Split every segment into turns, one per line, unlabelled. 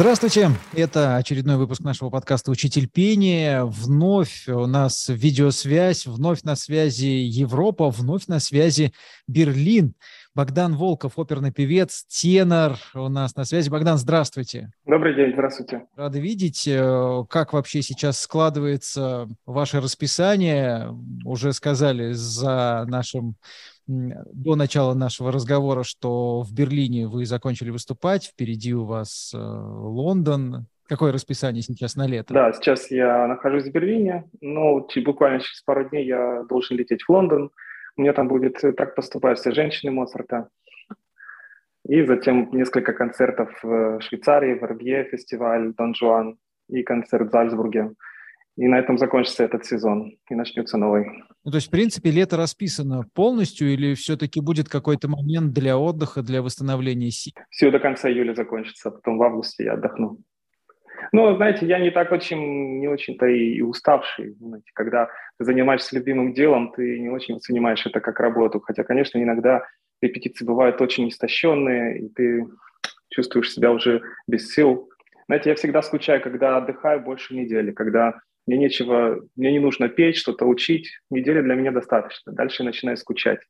Здравствуйте, это очередной выпуск нашего подкаста «Учитель пения». Вновь у нас видеосвязь, вновь на связи Европа, вновь на связи Берлин. Богдан Волков, оперный певец, тенор у нас на связи. Богдан, здравствуйте.
Добрый день, здравствуйте.
Рады видеть. Э, как вообще сейчас складывается ваше расписание? Уже сказали за нашим до начала нашего разговора, что в Берлине вы закончили выступать, впереди у вас э, Лондон. Какое расписание сейчас на лето?
Да, сейчас я нахожусь в Берлине, но буквально через пару дней я должен лететь в Лондон. У меня там будет э, «Так поступают все женщины» Моцарта. И затем несколько концертов в Швейцарии, в Арбье фестиваль «Дон Жуан» и концерт в Зальцбурге. И на этом закончится этот сезон, и начнется новый.
Ну, то есть, в принципе, лето расписано полностью, или все-таки будет какой-то момент для отдыха, для восстановления сил?
Все до конца июля закончится, а потом в августе я отдохну. Ну, знаете, я не так очень, не очень-то и уставший. Знаете, когда ты занимаешься любимым делом, ты не очень воспринимаешь это как работу. Хотя, конечно, иногда репетиции бывают очень истощенные, и ты чувствуешь себя уже без сил. Знаете, я всегда скучаю, когда отдыхаю больше недели, когда мне нечего, мне не нужно петь, что-то учить. Недели для меня достаточно. Дальше начинаю скучать.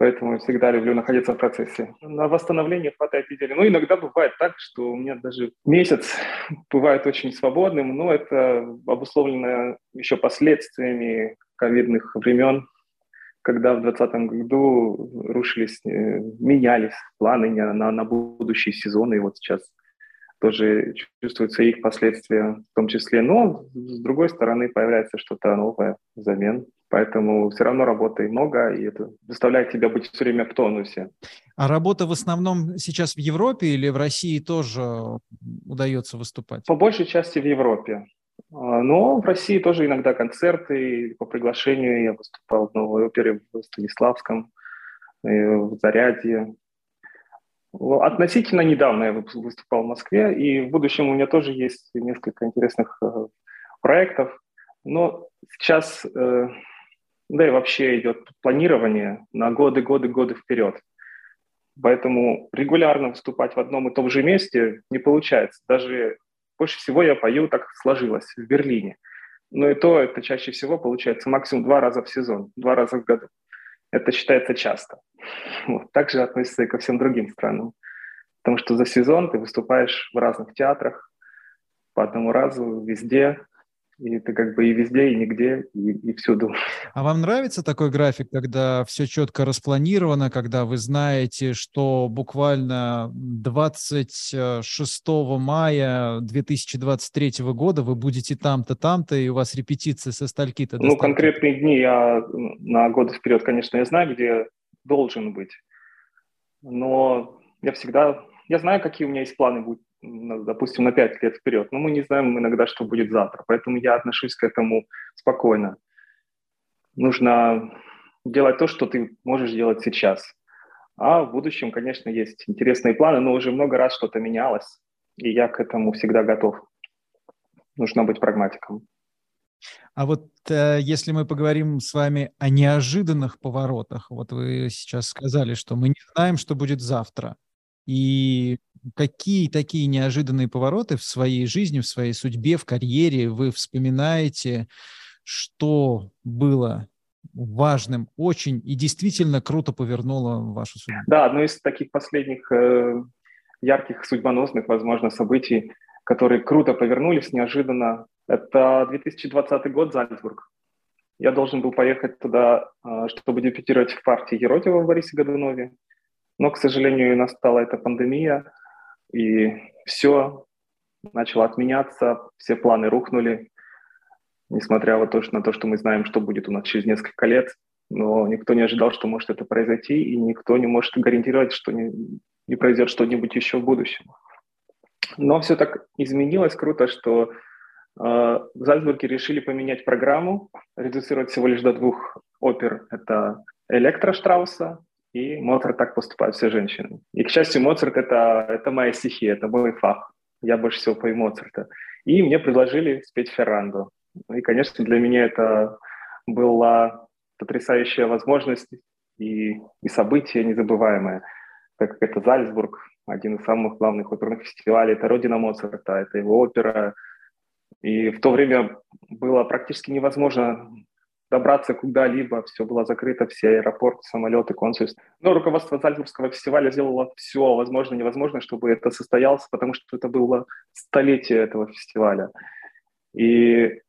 Поэтому всегда люблю находиться в процессе. На восстановление хватает недели. Ну, иногда бывает так, что у меня даже месяц бывает очень свободным, но это обусловлено еще последствиями ковидных времен, когда в 2020 году рушились, э, менялись планы на, на будущие сезоны, и вот сейчас тоже чувствуются их последствия в том числе. Но, с другой стороны, появляется что-то новое взамен. Поэтому все равно работы много, и это заставляет тебя быть все время в тонусе.
А работа в основном сейчас в Европе или в России тоже удается выступать?
По большей части в Европе. А, но в России тоже иногда концерты. По приглашению я выступал в Новой опере в Станиславском, в Зарядье, Относительно недавно я выступал в Москве, и в будущем у меня тоже есть несколько интересных э, проектов. Но сейчас, э, да и вообще идет планирование на годы, годы, годы вперед. Поэтому регулярно выступать в одном и том же месте не получается. Даже больше всего я пою, так сложилось, в Берлине. Но и то это чаще всего получается максимум два раза в сезон, два раза в году. Это считается часто. Вот. Также относится и ко всем другим странам. Потому что за сезон ты выступаешь в разных театрах по одному разу, везде, и ты как бы и везде, и нигде, и, и всюду.
А вам нравится такой график, когда все четко распланировано, когда вы знаете, что буквально 26 мая 2023 года вы будете там-то, там-то, и у вас репетиции со стальки-то?
Ну, конкретные дни я на годы вперед, конечно, я знаю, где должен быть. Но я всегда, я знаю, какие у меня есть планы будут, допустим, на 5 лет вперед, но мы не знаем иногда, что будет завтра, поэтому я отношусь к этому спокойно. Нужно делать то, что ты можешь делать сейчас. А в будущем, конечно, есть интересные планы, но уже много раз что-то менялось, и я к этому всегда готов. Нужно быть прагматиком.
А вот э, если мы поговорим с вами о неожиданных поворотах, вот вы сейчас сказали, что мы не знаем, что будет завтра. И какие такие неожиданные повороты в своей жизни, в своей судьбе, в карьере вы вспоминаете, что было важным очень и действительно круто повернуло вашу судьбу?
Да, одно из таких последних э, ярких судьбоносных, возможно, событий, которые круто повернулись неожиданно, это 2020 год, Зальцбург. Я должен был поехать туда, а, чтобы дебютировать в партии Еродева в Борисе Годунове. Но, к сожалению, настала эта пандемия, и все начало отменяться, все планы рухнули, несмотря вот на то, что мы знаем, что будет у нас через несколько лет. Но никто не ожидал, что может это произойти, и никто не может гарантировать, что не, не произойдет что-нибудь еще в будущем. Но все так изменилось круто, что а, в Зальцбурге решили поменять программу, редуцировать всего лишь до двух опер. Это Электро Штрауса и Моцарт «Так поступают все женщины». И, к счастью, Моцарт это, — это моя стихия, это мой фах. Я больше всего пою Моцарта. И мне предложили спеть Ферранду. И, конечно, для меня это была потрясающая возможность и, и событие незабываемое, так как это Зальцбург, один из самых главных оперных фестивалей. Это родина Моцарта, это его опера. И в то время было практически невозможно добраться куда-либо, все было закрыто, все аэропорты, самолеты, консульства. Но руководство Зальцбургского фестиваля сделало все возможное невозможное, чтобы это состоялось, потому что это было столетие этого фестиваля. И,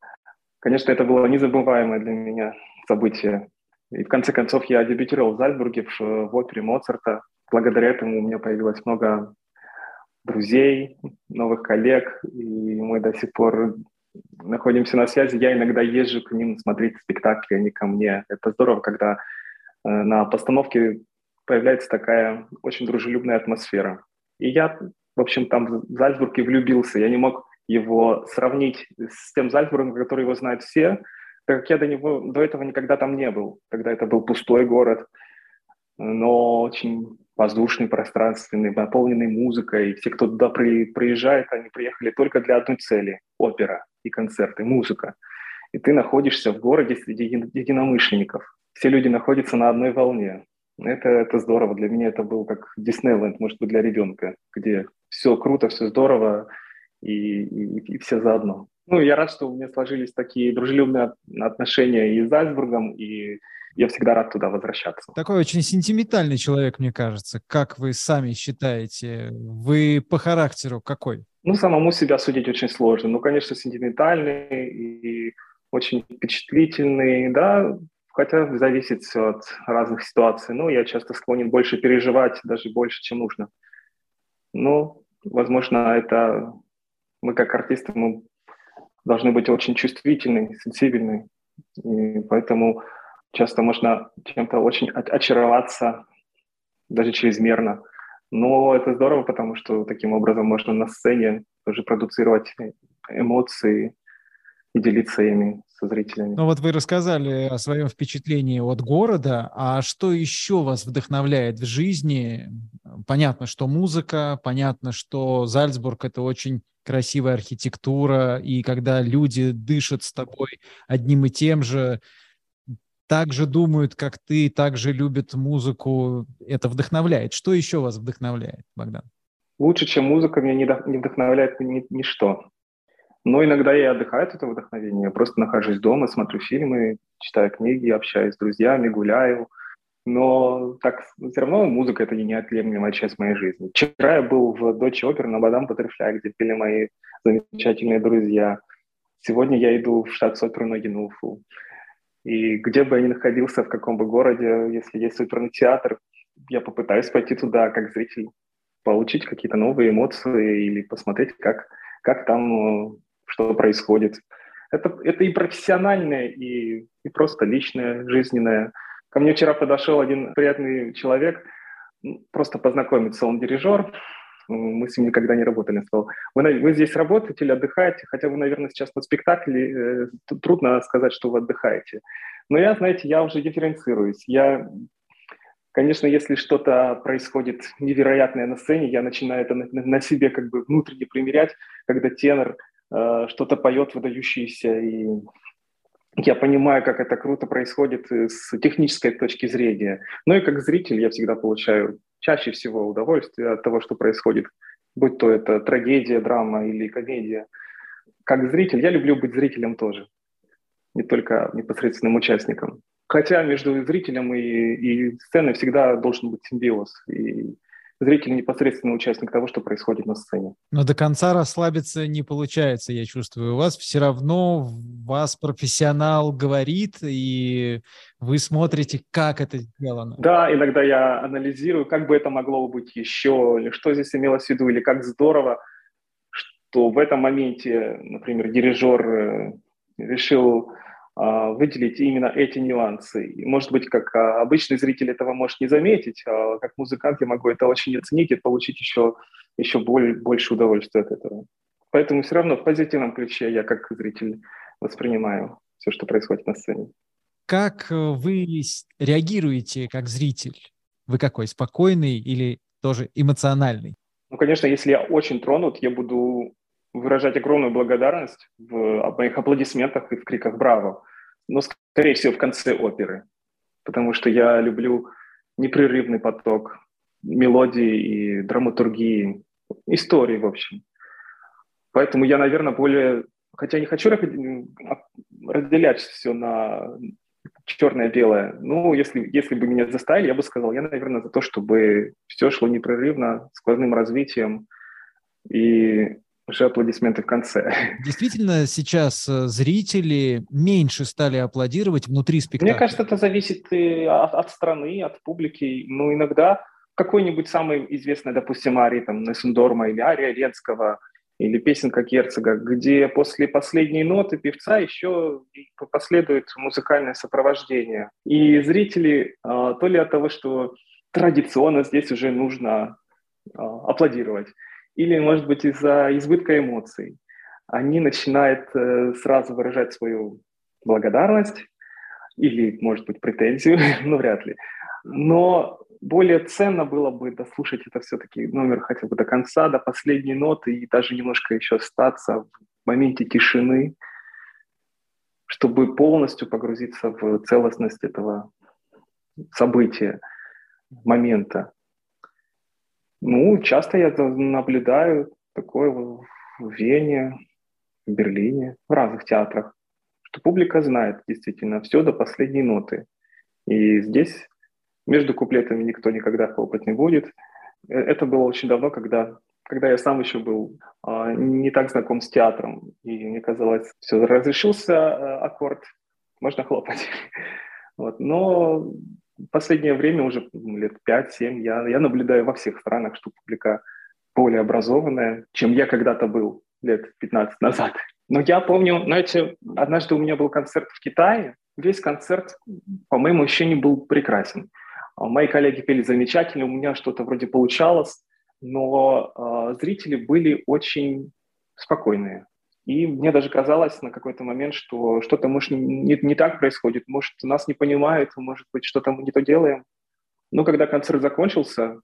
конечно, это было незабываемое для меня событие. И в конце концов я дебютировал в Зальцбурге в опере Моцарта. Благодаря этому у меня появилось много друзей, новых коллег, и мы до сих пор находимся на связи. Я иногда езжу к ним смотреть спектакли, они ко мне. Это здорово, когда э, на постановке появляется такая очень дружелюбная атмосфера. И я, в общем, там в Зальцбурге влюбился. Я не мог его сравнить с тем Зальцбургом, который его знают все, так как я до него до этого никогда там не был. Тогда это был пустой город, но очень воздушный, пространственный, наполненный музыкой. И все, кто туда при, приезжает, они приехали только для одной цели – опера и концерты, музыка. И ты находишься в городе среди единомышленников. Все люди находятся на одной волне. Это, это здорово. Для меня это был как Диснейленд, может быть, для ребенка, где все круто, все здорово, и, и, и все заодно. Ну, я рад, что у меня сложились такие дружелюбные отношения и с Зальцбургом, и я всегда рад туда возвращаться.
Такой очень сентиментальный человек, мне кажется. Как вы сами считаете? Вы по характеру какой?
Ну, самому себя судить очень сложно. Ну, конечно, сентиментальный и очень впечатлительный, да, хотя зависит все от разных ситуаций. Ну, я часто склонен больше переживать, даже больше, чем нужно. Ну, возможно, это мы как артисты, мы должны быть очень чувствительны, сенсибельны. И поэтому часто можно чем-то очень очароваться, даже чрезмерно. Но это здорово, потому что таким образом можно на сцене тоже продуцировать эмоции и делиться ими со зрителями.
Ну вот вы рассказали о своем впечатлении от города, а что еще вас вдохновляет в жизни? Понятно, что музыка, понятно, что Зальцбург — это очень красивая архитектура, и когда люди дышат с тобой одним и тем же, так же думают, как ты, так же любят музыку, это вдохновляет. Что еще вас вдохновляет, Богдан?
Лучше, чем музыка, меня не, не вдохновляет ни, ничто. Но иногда я отдыхаю от этого вдохновения. Я просто нахожусь дома, смотрю фильмы, читаю книги, общаюсь с друзьями, гуляю – но так все равно музыка — это неотъемлемая часть моей жизни. Вчера я был в Дочь Опер на Бадам Баттерфляй, где пели мои замечательные друзья. Сегодня я иду в штат оперу на Генуфу. И где бы я ни находился, в каком бы городе, если есть оперный театр, я попытаюсь пойти туда как зритель, получить какие-то новые эмоции или посмотреть, как, как там, э, что происходит. Это, это и профессиональное, и, и просто личное, жизненное. Ко мне вчера подошел один приятный человек, просто познакомиться. Он дирижер, мы с ним никогда не работали. Он сказал, вы, вы здесь работаете или отдыхаете? Хотя вы, наверное, сейчас на спектакле, э, трудно сказать, что вы отдыхаете. Но я, знаете, я уже дифференцируюсь. Я, конечно, если что-то происходит невероятное на сцене, я начинаю это на, на себе как бы внутренне примерять, когда тенор э, что-то поет выдающееся и я понимаю, как это круто происходит с технической точки зрения. Ну и как зритель я всегда получаю чаще всего удовольствие от того, что происходит, будь то это трагедия, драма или комедия. Как зритель я люблю быть зрителем тоже, не только непосредственным участником. Хотя между зрителем и, и сценой всегда должен быть симбиоз. И зритель непосредственно участник того, что происходит на сцене.
Но до конца расслабиться не получается, я чувствую. У вас все равно, вас профессионал говорит, и вы смотрите, как это сделано.
Да, иногда я анализирую, как бы это могло быть еще, или что здесь имелось в виду, или как здорово, что в этом моменте, например, дирижер э, решил выделить именно эти нюансы. может быть, как а, обычный зритель этого может не заметить, а как музыкант я могу это очень оценить и получить еще, еще более, больше удовольствия от этого. Поэтому все равно в позитивном ключе я как зритель воспринимаю все, что происходит на сцене.
Как э, вы реагируете как зритель? Вы какой, спокойный или тоже эмоциональный?
Ну, конечно, если я очень тронут, я буду выражать огромную благодарность в моих аплодисментах и в криках «Браво!», но, скорее всего, в конце оперы, потому что я люблю непрерывный поток мелодии и драматургии, истории, в общем. Поэтому я, наверное, более... Хотя не хочу разделять все на черное-белое. Ну, если, если бы меня заставили, я бы сказал, я, наверное, за то, чтобы все шло непрерывно, сквозным развитием и уже аплодисменты в конце.
Действительно, сейчас э, зрители меньше стали аплодировать внутри спектакля?
Мне кажется, это зависит и от, от страны, от публики. Ну, иногда какой-нибудь самый известный, допустим, арий там, Нессендорма или ария Ленского – или песенка Герцога, где после последней ноты певца еще последует музыкальное сопровождение. И зрители а, то ли от того, что традиционно здесь уже нужно а, аплодировать, или, может быть, из-за избытка эмоций, они начинают э, сразу выражать свою благодарность или, может быть, претензию, ну, вряд ли. Но более ценно было бы дослушать это все-таки номер хотя бы до конца, до последней ноты и даже немножко еще остаться в моменте тишины, чтобы полностью погрузиться в целостность этого события, момента. Ну, часто я наблюдаю такое в Вене, в Берлине, в разных театрах, что публика знает действительно все до последней ноты. И здесь между куплетами никто никогда хлопать не будет. Э, это было очень давно, когда, когда я сам еще был а, не так знаком с театром. И мне казалось, все, разрешился а, аккорд, можно хлопать. Вот. Но последнее время, уже лет 5-7, я, я наблюдаю во всех странах, что публика более образованная, чем я когда-то был лет 15 назад. Но я помню, знаете, однажды у меня был концерт в Китае. Весь концерт, по моему ощущению, был прекрасен. А мои коллеги пели замечательно, у меня что-то вроде получалось, но э, зрители были очень спокойные. И мне даже казалось на какой-то момент, что что-то, может, не, не так происходит, может, нас не понимают, может быть, что-то мы не то делаем. Но когда концерт закончился,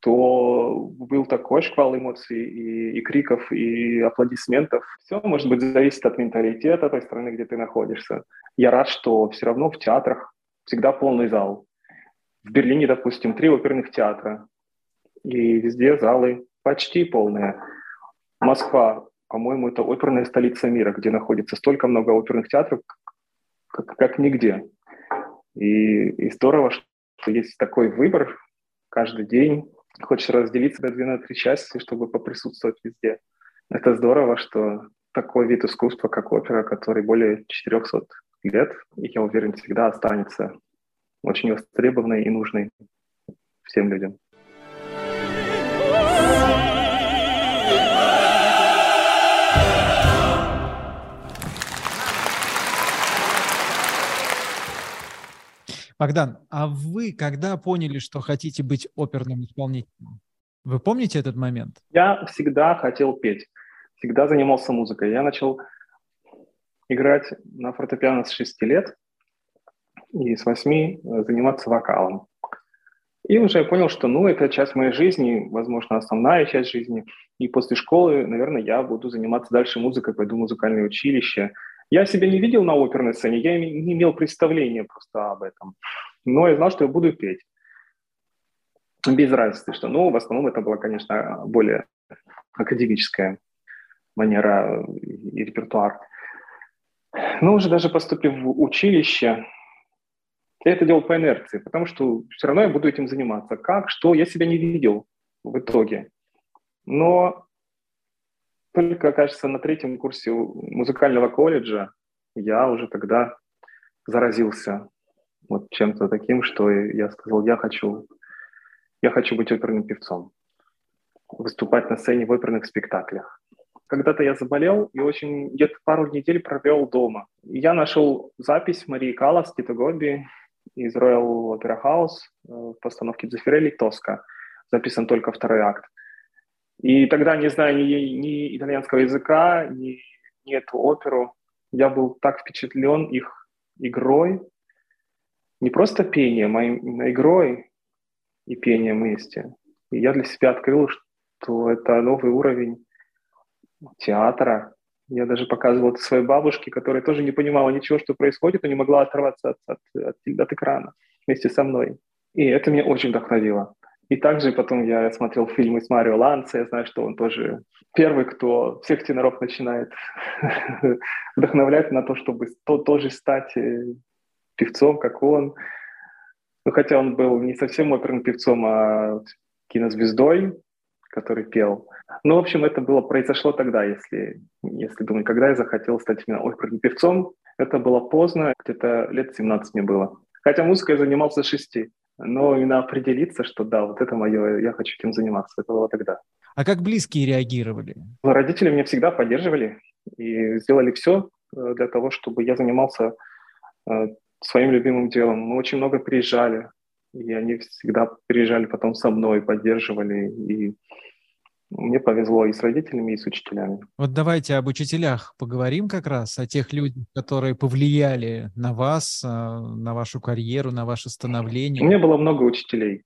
то был такой шквал эмоций и, и криков, и аплодисментов. Все, может быть, зависит от менталитета той страны, где ты находишься. Я рад, что все равно в театрах всегда полный зал. В Берлине, допустим, три оперных театра, и везде залы почти полные. Москва, по-моему, это оперная столица мира, где находится столько много оперных театров, как, как нигде. И, и здорово, что есть такой выбор каждый день. Хочешь разделиться на две на три части, чтобы поприсутствовать везде. Это здорово, что такой вид искусства, как опера, который более 400 лет, и я уверен, всегда останется очень востребованной и нужной всем людям.
Богдан, а вы когда поняли, что хотите быть оперным исполнителем? Вы помните этот момент?
Я всегда хотел петь, всегда занимался музыкой. Я начал играть на фортепиано с 6 лет и с 8 э, заниматься вокалом. И уже я понял, что ну, это часть моей жизни, возможно, основная часть жизни. И после школы, наверное, я буду заниматься дальше музыкой, пойду в музыкальное училище. Я себя не видел на оперной сцене, я не имел представления просто об этом. Но я знал, что я буду петь. Без разницы, что. Ну, в основном это была, конечно, более академическая манера и репертуар. Но уже даже поступив в училище, я это делал по инерции, потому что все равно я буду этим заниматься. Как, что, я себя не видел в итоге. Но только, кажется, на третьем курсе музыкального колледжа я уже тогда заразился вот чем-то таким, что я сказал, я хочу, я хочу быть оперным певцом, выступать на сцене в оперных спектаклях. Когда-то я заболел и очень где-то пару недель провел дома. Я нашел запись Марии Калас, Тита Гоби, из Royal Opera House э, в постановке Дзефирелли «Тоска». Записан только второй акт. И тогда, не зная ни, ни итальянского языка, ни, ни эту оперу, я был так впечатлен их игрой, не просто пением, а игрой и пением вместе. И я для себя открыл, что это новый уровень театра, я даже показывал это своей бабушке, которая тоже не понимала ничего, что происходит, и не могла оторваться от, от, от, от экрана вместе со мной. И это меня очень вдохновило. И также потом я смотрел фильмы с Марио Ланце, я знаю, что он тоже первый, кто всех теноров начинает вдохновлять на то, чтобы то, тоже стать э, певцом, как он. Ну, хотя он был не совсем оперным певцом, а кинозвездой, который пел. Ну, в общем, это было, произошло тогда, если, если думать, когда я захотел стать именно оперным певцом. Это было поздно, где-то лет 17 мне было. Хотя музыкой я занимался с 6. Но именно определиться, что да, вот это мое, я хочу этим заниматься, это было тогда.
А как близкие реагировали?
Родители меня всегда поддерживали и сделали все э, для того, чтобы я занимался э, своим любимым делом. Мы очень много приезжали, и они всегда приезжали потом со мной, поддерживали, и мне повезло и с родителями, и с учителями.
Вот давайте об учителях поговорим как раз, о тех людях, которые повлияли на вас, а, на вашу карьеру, на ваше становление.
У меня было много учителей.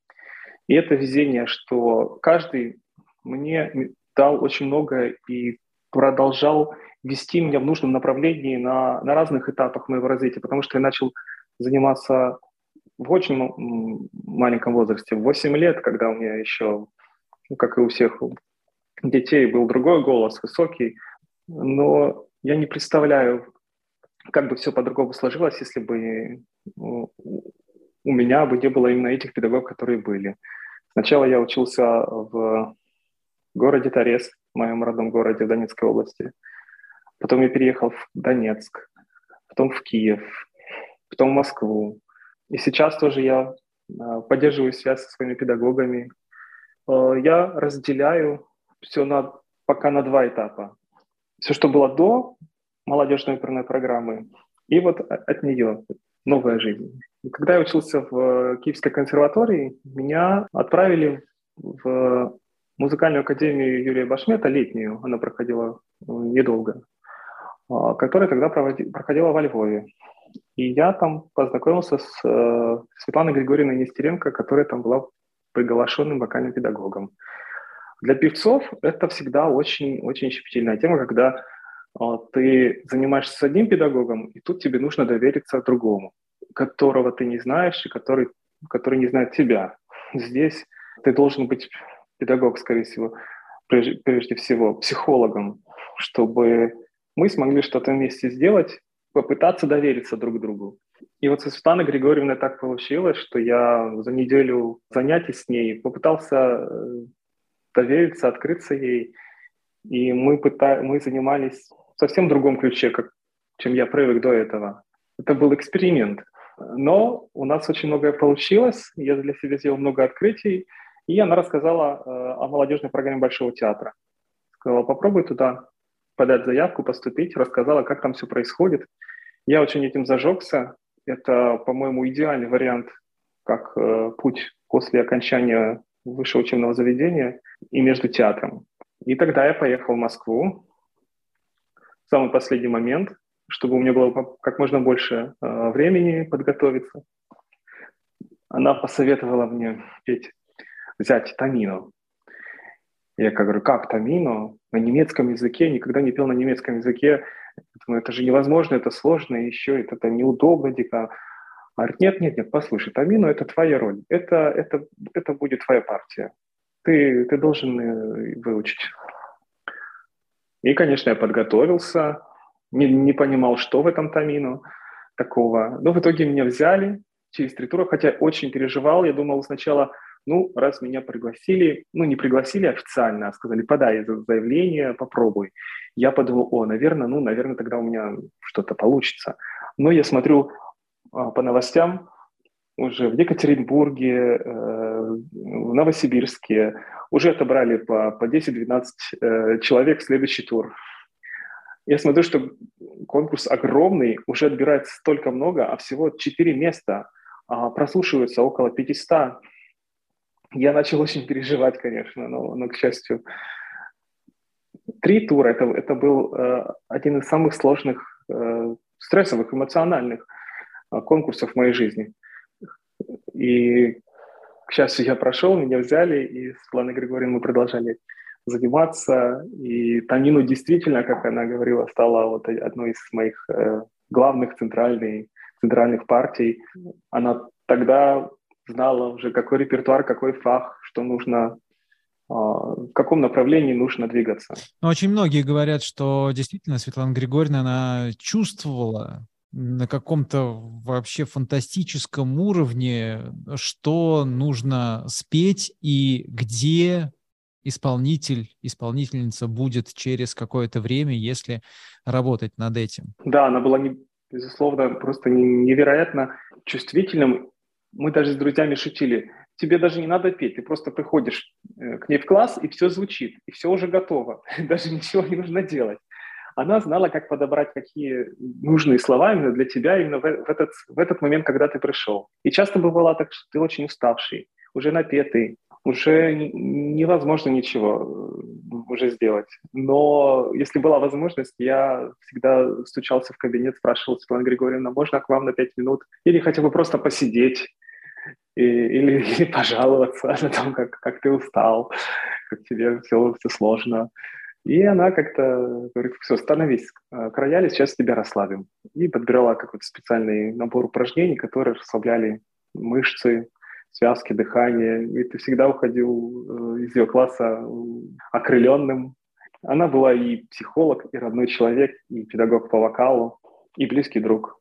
И это везение, что каждый мне дал очень много и продолжал вести меня в нужном направлении на, на разных этапах моего развития, потому что я начал заниматься в очень маленьком возрасте, в 8 лет, когда у меня еще, ну, как и у всех детей был другой голос, высокий, но я не представляю, как бы все по-другому сложилось, если бы ну, у меня бы не было именно этих педагогов, которые были. Сначала я учился в городе Торез, в моем родном городе в Донецкой области. Потом я переехал в Донецк, потом в Киев, потом в Москву. И сейчас тоже я а, поддерживаю связь со своими педагогами. А, я разделяю все на, пока на два этапа. Все, что было до молодежной оперной программы, и вот от нее новая жизнь. Когда я учился в Киевской консерватории, меня отправили в музыкальную академию Юрия Башмета, летнюю, она проходила ну, недолго, а, которая тогда проходила во Львове. И я там познакомился с э, Светланой Григорьевной Нестеренко, которая там была приглашенным вокальным педагогом. Для певцов это всегда очень-очень щепетильная тема, когда а, ты занимаешься с одним педагогом, и тут тебе нужно довериться другому, которого ты не знаешь и который, который не знает тебя. Здесь ты должен быть педагог, скорее всего, прежде, прежде всего психологом, чтобы мы смогли что-то вместе сделать, попытаться довериться друг другу. И вот со Светланой Григорьевной так получилось, что я за неделю занятий с ней попытался э, довериться, открыться ей. И мы, пыта... мы занимались в совсем другом ключе, как... чем я привык до этого. Это был эксперимент. Но у нас очень многое получилось. Я для себя сделал много открытий. И она рассказала э, о молодежной программе Большого театра. Сказала, попробуй туда подать заявку, поступить. Рассказала, как там все происходит. Я очень этим зажегся. Это, по-моему, идеальный вариант, как э, путь после окончания высшего учебного заведения и между театром. И тогда я поехал в Москву в самый последний момент, чтобы у меня было как можно больше э, времени подготовиться. Она посоветовала мне петь, взять тамино. Я как говорю, как тамино? На немецком языке, никогда не пел на немецком языке. Думаю, это же невозможно, это сложно, еще это неудобно дико. А говорит, нет, нет, нет, послушай, Тамино – это твоя роль, это, это, это будет твоя партия. Ты, ты должен э, выучить. И, конечно, я подготовился, не, не понимал, что в этом Тамино такого. Но в итоге меня взяли через три тура, хотя очень переживал. Я думал сначала, ну, раз меня пригласили, ну, не пригласили официально, а сказали, подай заявление, попробуй. Я подумал, о, наверное, ну, наверное, тогда у меня что-то получится. Но я смотрю, а, по новостям уже в Екатеринбурге, э, в Новосибирске уже отобрали по, по 10-12 э, человек в следующий тур. Я смотрю, что конкурс огромный, уже отбирается столько много, а всего 4 места, а прослушиваются около 500. Я начал очень переживать, конечно, но, но к счастью. Три тура это, – это был э, один из самых сложных, стрессовых, эмоциональных а, конкурсов в моей жизни. И, к счастью, я прошел, меня взяли, и с Светланой Григорьевной мы продолжали заниматься. И Танину действительно, как она говорила, стала вот одной из моих э, главных центральных, центральных партий. Она тогда знала уже, какой репертуар, какой фах, что нужно а, в каком направлении нужно двигаться.
Но очень многие говорят, что действительно Светлана Григорьевна, она чувствовала на каком-то вообще фантастическом уровне, что нужно спеть и где исполнитель, исполнительница будет через какое-то время, если работать над этим.
Да, она была, безусловно, просто невероятно чувствительным. Мы даже с друзьями шутили – тебе даже не надо петь, ты просто приходишь э, к ней в класс, и все звучит, и все уже готово, даже ничего не нужно делать. Она знала, как подобрать какие нужные слова именно для тебя, именно в, этот, в этот момент, когда ты пришел. И часто бывало так, что ты очень уставший, уже напетый, уже невозможно ничего э, уже сделать. Но если была возможность, я всегда стучался в кабинет, спрашивал Светлана Григорьевна, можно к вам на пять минут? Или хотя бы просто посидеть, и, или, или пожаловаться о том, как, как ты устал, как тебе все, все сложно. И она как-то говорит, все, становись э, к роялю, сейчас тебя расслабим. И подбирала какой-то специальный набор упражнений, которые расслабляли мышцы, связки, дыхание. И ты всегда уходил э, из ее класса окрыленным. Она была и психолог, и родной человек, и педагог по вокалу, и близкий друг.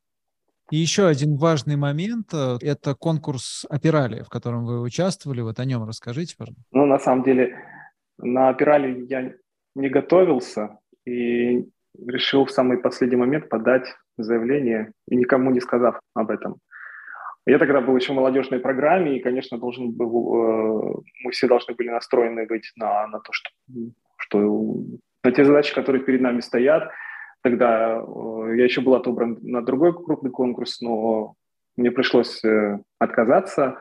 И еще один важный момент э, – это конкурс «Опирали», в котором вы участвовали. Вот о нем расскажите, пожалуйста.
Ну, на самом деле, на «Опирали» я не готовился и решил в самый последний момент подать заявление, и никому не сказав об этом. Я тогда был еще в молодежной программе, и, конечно, должен был, э, мы все должны были настроены быть на, на то, что, что на те задачи, которые перед нами стоят – Тогда э, я еще был отобран на другой крупный конкурс, но мне пришлось э, отказаться,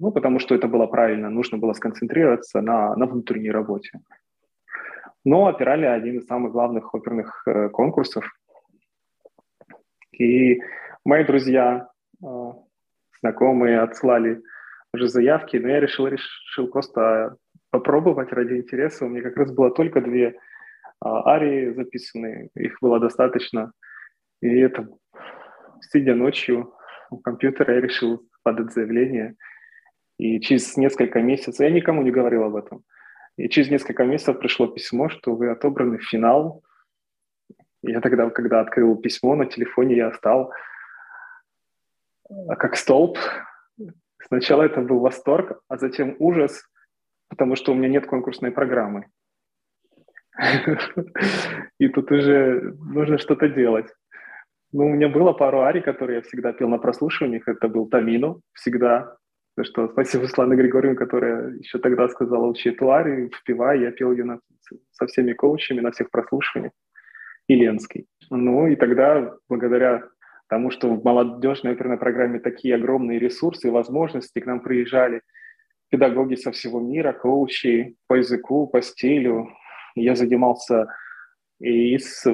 ну, потому что это было правильно, нужно было сконцентрироваться на, на внутренней работе. Но опирали один из самых главных оперных э, конкурсов. И мои друзья, знакомые отслали уже заявки, но я решил, решил просто попробовать ради интереса. У меня как раз было только две а, арии записаны, их было достаточно. И это, сидя ночью у компьютера, я решил подать заявление. И через несколько месяцев, я никому не говорил об этом, и через несколько месяцев пришло письмо, что вы отобраны в финал. Я тогда, когда открыл письмо на телефоне, я стал а, как столб. Сначала это был восторг, а затем ужас, потому что у меня нет конкурсной программы. И тут уже нужно что-то делать. Ну, у меня было пару арий, которые я всегда пел на прослушиваниях. Это был Тамину всегда. За что спасибо Слане Григорьевне, которая еще тогда сказала, учи эту арию, впивай. Я пел ее на, со всеми коучами на всех прослушиваниях. И Ленский. Ну, и тогда, благодаря тому, что в молодежной оперной программе такие огромные ресурсы и возможности, к нам приезжали педагоги со всего мира, коучи по языку, по стилю, я занимался и с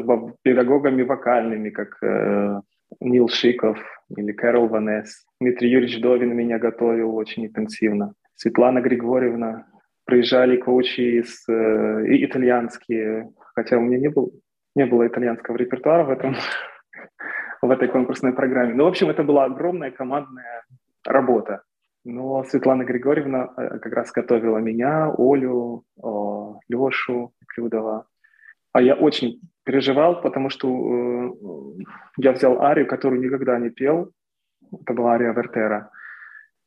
педагогами вокальными, как э, Нил Шиков или Кэрол Ванес. Дмитрий Юрьевич Довин меня готовил очень интенсивно. Светлана Григорьевна. Приезжали коучи из, э, итальянские, хотя у меня не, был, не было итальянского репертуара в, этом, в этой конкурсной программе. Ну, в общем, это была огромная командная работа. Но Светлана Григорьевна э, как раз готовила меня, Олю, Лешу Клюдова. А я очень переживал, потому что э, я взял арию, которую никогда не пел. Это была ария Вертера.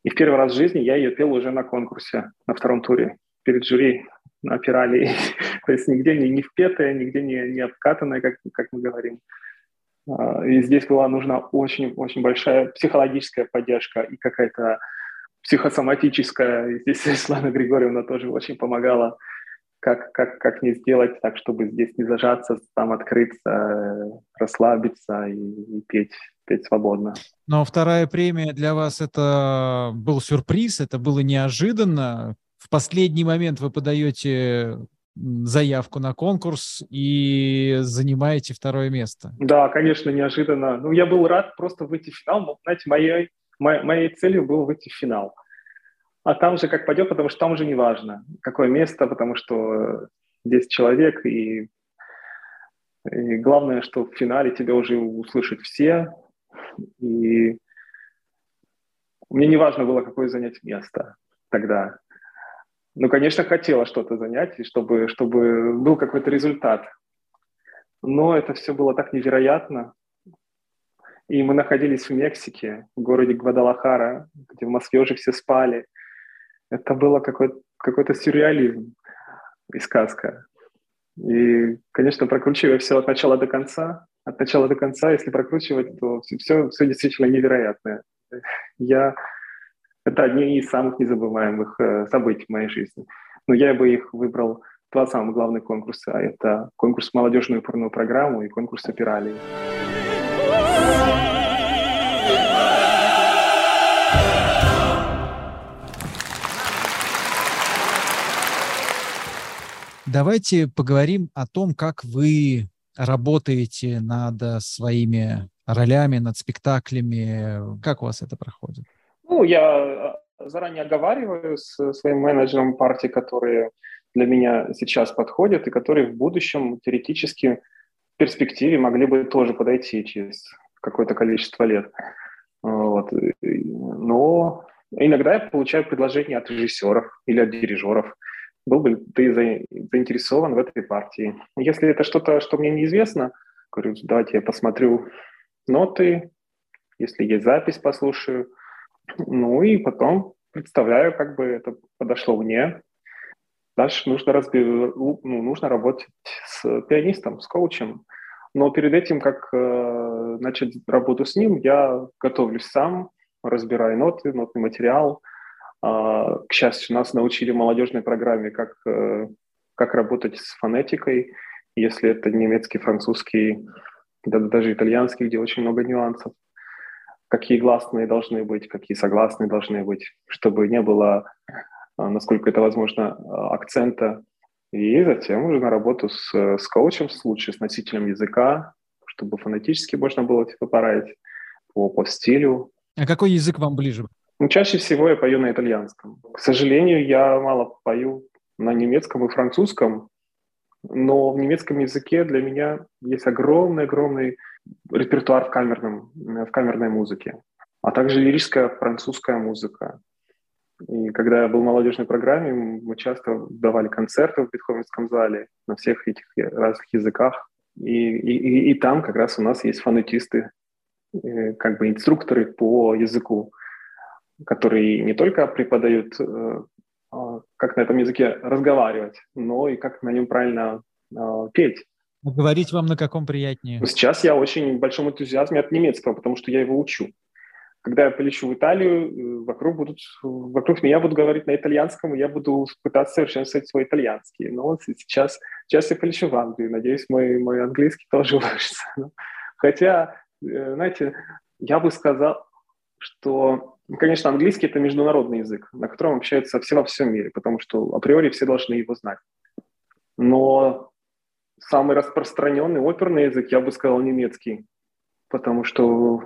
И в первый раз в жизни я ее пел уже на конкурсе, на втором туре, перед жюри на пирали. То есть нигде не, не впетая, нигде не, не обкатанная, как, как мы говорим. А, и здесь была нужна очень-очень большая психологическая поддержка и какая-то психосоматическая. Здесь Светлана Григорьевна тоже очень помогала, как, как, как не сделать так, чтобы здесь не зажаться, там открыться, расслабиться и, и петь, петь свободно.
Но вторая премия для вас это был сюрприз, это было неожиданно. В последний момент вы подаете заявку на конкурс и занимаете второе место.
Да, конечно, неожиданно. Ну, я был рад просто выйти в финал. Знаете, моей моей целью было выйти в финал. А там же как пойдет, потому что там уже не важно, какое место, потому что 10 человек, и, и главное, что в финале тебя уже услышат все, и Мне не важно было, какое занять место тогда. Ну, конечно, хотела что-то занять, и чтобы, чтобы был какой-то результат. Но это все было так невероятно. И мы находились в Мексике, в городе Гвадалахара, где в Москве уже все спали. Это было какой-то какой сюрреализм и сказка. И, конечно, прокручивая все от начала до конца, от начала до конца, если прокручивать, то все, все действительно невероятное. Я... Это одни из самых незабываемых э, событий в моей жизни. Но я бы их выбрал два самых главных конкурса. Это конкурс молодежную порную программу и конкурс «Опиралии».
Давайте поговорим о том, как вы работаете над своими ролями, над спектаклями. Как у вас это проходит?
Ну, я э, заранее оговариваю с своим менеджером партии, которые для меня сейчас подходят и которые в будущем теоретически в перспективе могли бы тоже подойти через какое-то количество лет. Вот. Но иногда я получаю предложения от режиссеров или от дирижеров – был бы ты заинтересован в этой партии. Если это что-то, что мне неизвестно, говорю, давайте я посмотрю ноты, если есть запись, послушаю. Ну и потом представляю, как бы это подошло мне. Дальше нужно, разби... ну, нужно работать с пианистом, с коучем. Но перед этим, как э, начать работу с ним, я готовлюсь сам, разбираю ноты, нотный материал, к счастью, нас научили в молодежной программе, как, э, как работать с фонетикой, если это немецкий, французский, даже итальянский, где очень много нюансов. Какие гласные должны быть, какие согласные должны быть, чтобы не было, а, насколько это возможно, а, акцента. И затем уже на работу с, с коучем, лучше с носителем языка, чтобы фонетически можно было типа, поправить по, по стилю.
А какой язык вам ближе?
Ну, чаще всего я пою на итальянском. К сожалению, я мало пою на немецком и французском, но в немецком языке для меня есть огромный-огромный репертуар в, камерном, в камерной музыке, а также лирическая французская музыка. И когда я был в молодежной программе, мы часто давали концерты в Бетховенском зале на всех этих разных языках. И, и, и там как раз у нас есть фонетисты, э, как бы инструкторы по языку которые не только преподают, э, а, как на этом языке разговаривать, но и как на нем правильно а, петь.
А говорить вам на каком приятнее?
Сейчас я очень в большом энтузиазме от немецкого, потому что я его учу. Когда я полечу в Италию, э, вокруг, будут, вокруг меня будут говорить на итальянском, и я буду пытаться совершенствовать свой итальянский. Но вот сейчас, сейчас я полечу в Англию, надеюсь, мой, мой английский тоже улучшится. Хотя, э, знаете, я бы сказал, что конечно, английский – это международный язык, на котором общаются все во всем мире, потому что априори все должны его знать. Но самый распространенный оперный язык, я бы сказал, немецкий, потому что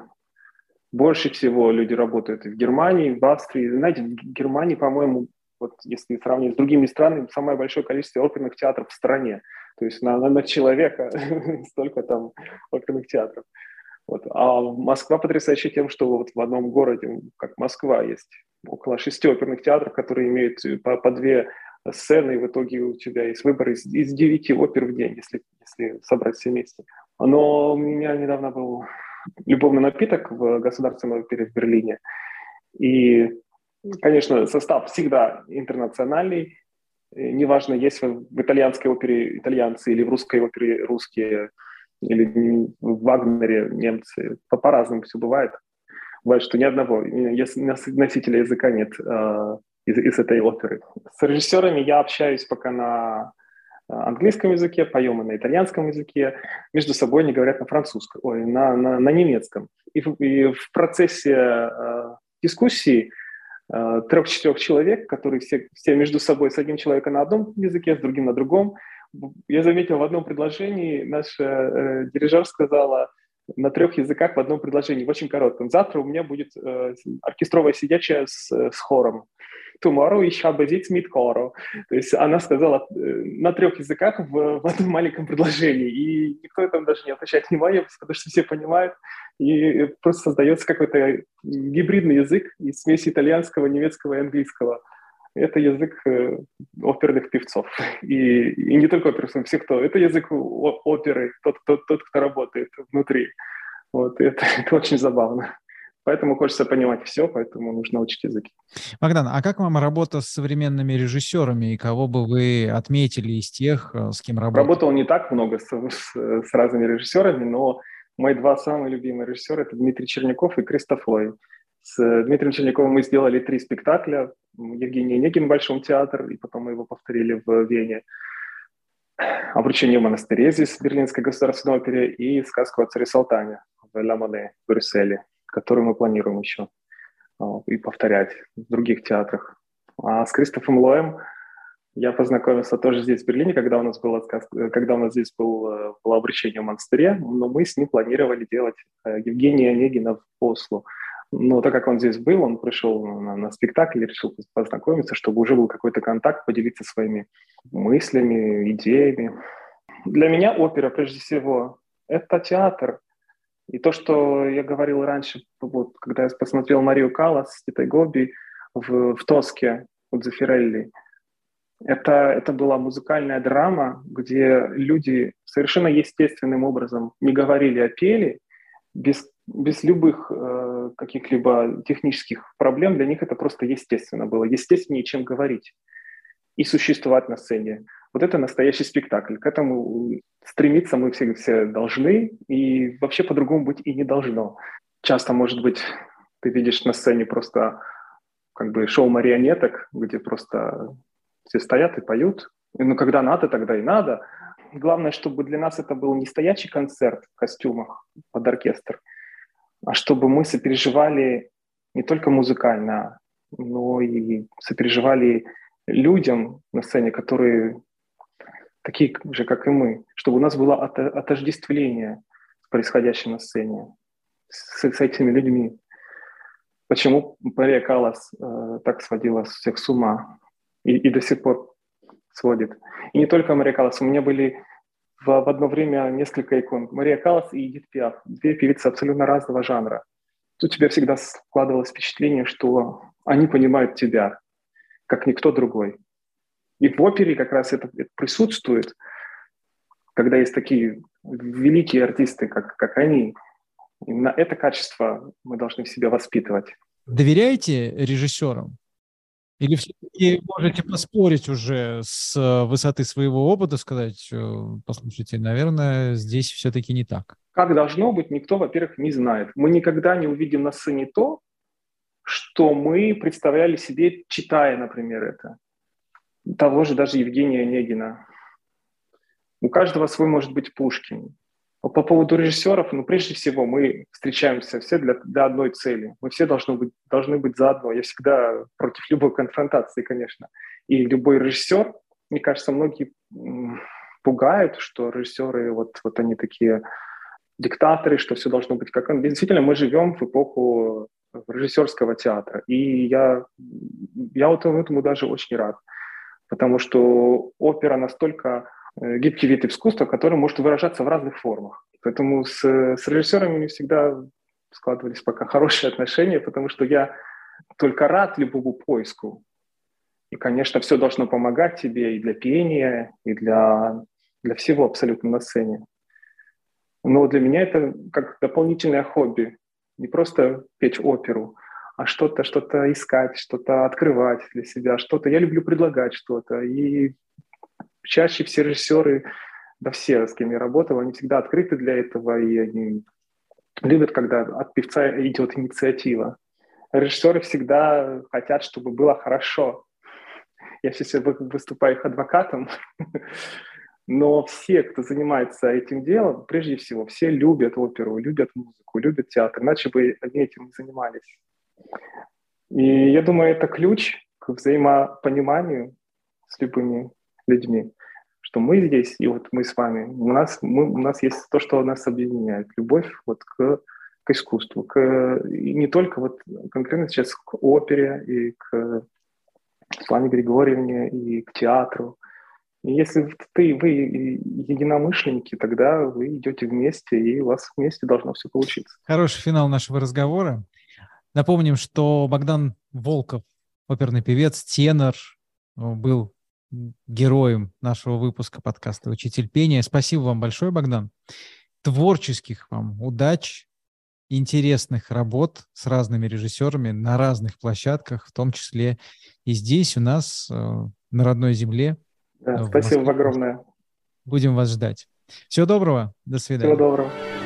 больше всего люди работают и в Германии, в Австрии. Знаете, в Германии, по-моему, вот если сравнивать с другими странами, самое большое количество оперных театров в стране. То есть на, на человека столько там оперных театров. Вот. А Москва потрясающая тем, что вот в одном городе, как Москва, есть около шести оперных театров, которые имеют по, по две сцены, и в итоге у тебя есть выбор из, из девяти опер в день, если, если собрать все вместе. Но у меня недавно был любовный напиток в Государственном опере в Берлине. И, конечно, состав всегда интернациональный. Неважно, есть в итальянской опере итальянцы или в русской опере русские или в Вагнере немцы. По- по-разному все бывает. Бывает, что ни одного носителя языка нет э, из, из этой оперы. С режиссерами я общаюсь пока на английском языке, поем и на итальянском языке, между собой они говорят на французском, ой, на, на, на немецком. И в, и в процессе э, дискуссии э, трех-четырех человек, которые все, все между собой с одним человеком на одном языке, с другим на другом, я заметил в одном предложении, наша э, дирижер сказала на трех языках в одном предложении, в очень коротком. Завтра у меня будет э, оркестровая сидячая с, с хором. Tomorrow habe Sitz mit Choro. То есть она сказала э, на трех языках в, в одном маленьком предложении. И никто там даже не обращает внимания, потому что все понимают, и просто создается какой-то гибридный язык из смеси итальянского, немецкого и английского. Это язык э, оперных певцов. И, и не только оперных, всех кто. Это язык оперы, тот, тот, тот кто работает внутри. Вот, это, это очень забавно. Поэтому хочется понимать все, поэтому нужно учить языки.
Богдан, а как вам работа с современными режиссерами и кого бы вы отметили из тех, э, с кем работал?
Работал не так много с, с, с разными режиссерами, но мои два самые любимые режиссера – это Дмитрий Черняков и Кристоф Лой. С Дмитрием Черняковым мы сделали три спектакля. Евгений Онегин в Большом театр, и потом мы его повторили в Вене. «Обручение в монастыре» здесь в Берлинской государственной опере и «Сказку о царе Салтане» в Ля Моне в Брюсселе которую мы планируем еще а, и повторять в других театрах. А с Кристофом Лоем я познакомился тоже здесь, в Берлине, когда у нас было, когда у нас здесь был, э, было обращение в монастыре, но мы с ним планировали делать э, Евгения Онегина в Осло. Но так как он здесь был, он пришел на, на спектакль и решил познакомиться, чтобы уже был какой-то контакт, поделиться своими мыслями, идеями. Для меня опера, прежде всего, это театр, и то, что я говорил раньше, вот, когда я посмотрел Марию Калас с Титой Гоби в, в Тоске у Дзефирелли, это, это была музыкальная драма, где люди совершенно естественным образом не говорили, а пели, без, без любых э, каких-либо технических проблем. Для них это просто естественно было, естественнее, чем говорить и существовать на сцене. Вот это настоящий спектакль. К этому стремиться мы все, все должны, и вообще по-другому быть и не должно. Часто, может быть, ты видишь на сцене просто как бы шоу марионеток, где просто все стоят и поют. Ну, когда надо, тогда и надо. Главное, чтобы для нас это был не стоячий концерт в костюмах под оркестр, а чтобы мы сопереживали не только музыкально, но и сопереживали людям на сцене, которые такие же, как и мы, чтобы у нас было отождествление с происходящим на сцене, с, с этими людьми. Почему Мария Калас э, так сводила всех с ума и, и до сих пор сводит. И не только Мария Калас, у меня были в, в одно время несколько икон. Мария Калас и Эдит Пиаф, две певицы абсолютно разного жанра. Тут у тебя всегда складывалось впечатление, что они понимают тебя, как никто другой. И в опере как раз это, это присутствует, когда есть такие великие артисты, как, как они. Именно это качество мы должны в себе воспитывать.
Доверяете режиссерам? Или все-таки можете поспорить уже с высоты своего опыта, сказать, послушайте, наверное, здесь все-таки не так?
Как должно быть, никто, во-первых, не знает. Мы никогда не увидим на сцене то, что мы представляли себе, читая, например, это того же даже Евгения Онегина. У каждого свой может быть Пушкин. По поводу режиссеров, ну, прежде всего, мы встречаемся все для, для одной цели. Мы все должны быть, должны быть заодно. Я всегда против любой конфронтации, конечно. И любой режиссер, мне кажется, многие пугают, что режиссеры, вот, вот они такие диктаторы, что все должно быть как он. Действительно, мы живем в эпоху режиссерского театра. И я, я вот этому даже очень рад потому что опера настолько гибкий вид искусства, который может выражаться в разных формах. Поэтому с, с режиссерами не всегда складывались пока хорошие отношения, потому что я только рад любому поиску. И, конечно, все должно помогать тебе и для пения, и для, для всего абсолютно на сцене. Но для меня это как дополнительное хобби. Не просто петь оперу, а что-то, что-то искать, что-то открывать для себя, что-то. Я люблю предлагать что-то. И чаще все режиссеры, да все, с кем я работал, они всегда открыты для этого, и они любят, когда от певца идет инициатива. Режиссеры всегда хотят, чтобы было хорошо. Я сейчас выступаю их адвокатом, но все, кто занимается этим делом, прежде всего, все любят оперу, любят музыку, любят театр, иначе бы они этим не занимались. И я думаю, это ключ к взаимопониманию с любыми людьми, что мы здесь, и вот мы с вами, у нас, мы, у нас есть то, что нас объединяет, любовь вот к, к искусству, к, и не только вот конкретно сейчас к опере и к Светлане Григорьевне и к театру, И если ты, вы единомышленники, тогда вы идете вместе, и у вас вместе должно все получиться.
Хороший финал нашего разговора. Напомним, что Богдан Волков, оперный певец, тенор, был героем нашего выпуска подкаста «Учитель пения». Спасибо вам большое, Богдан. Творческих вам удач, интересных работ с разными режиссерами на разных площадках, в том числе и здесь у нас, э, на родной земле.
Да, спасибо огромное.
Будем вас ждать. Всего доброго. До свидания.
Всего доброго.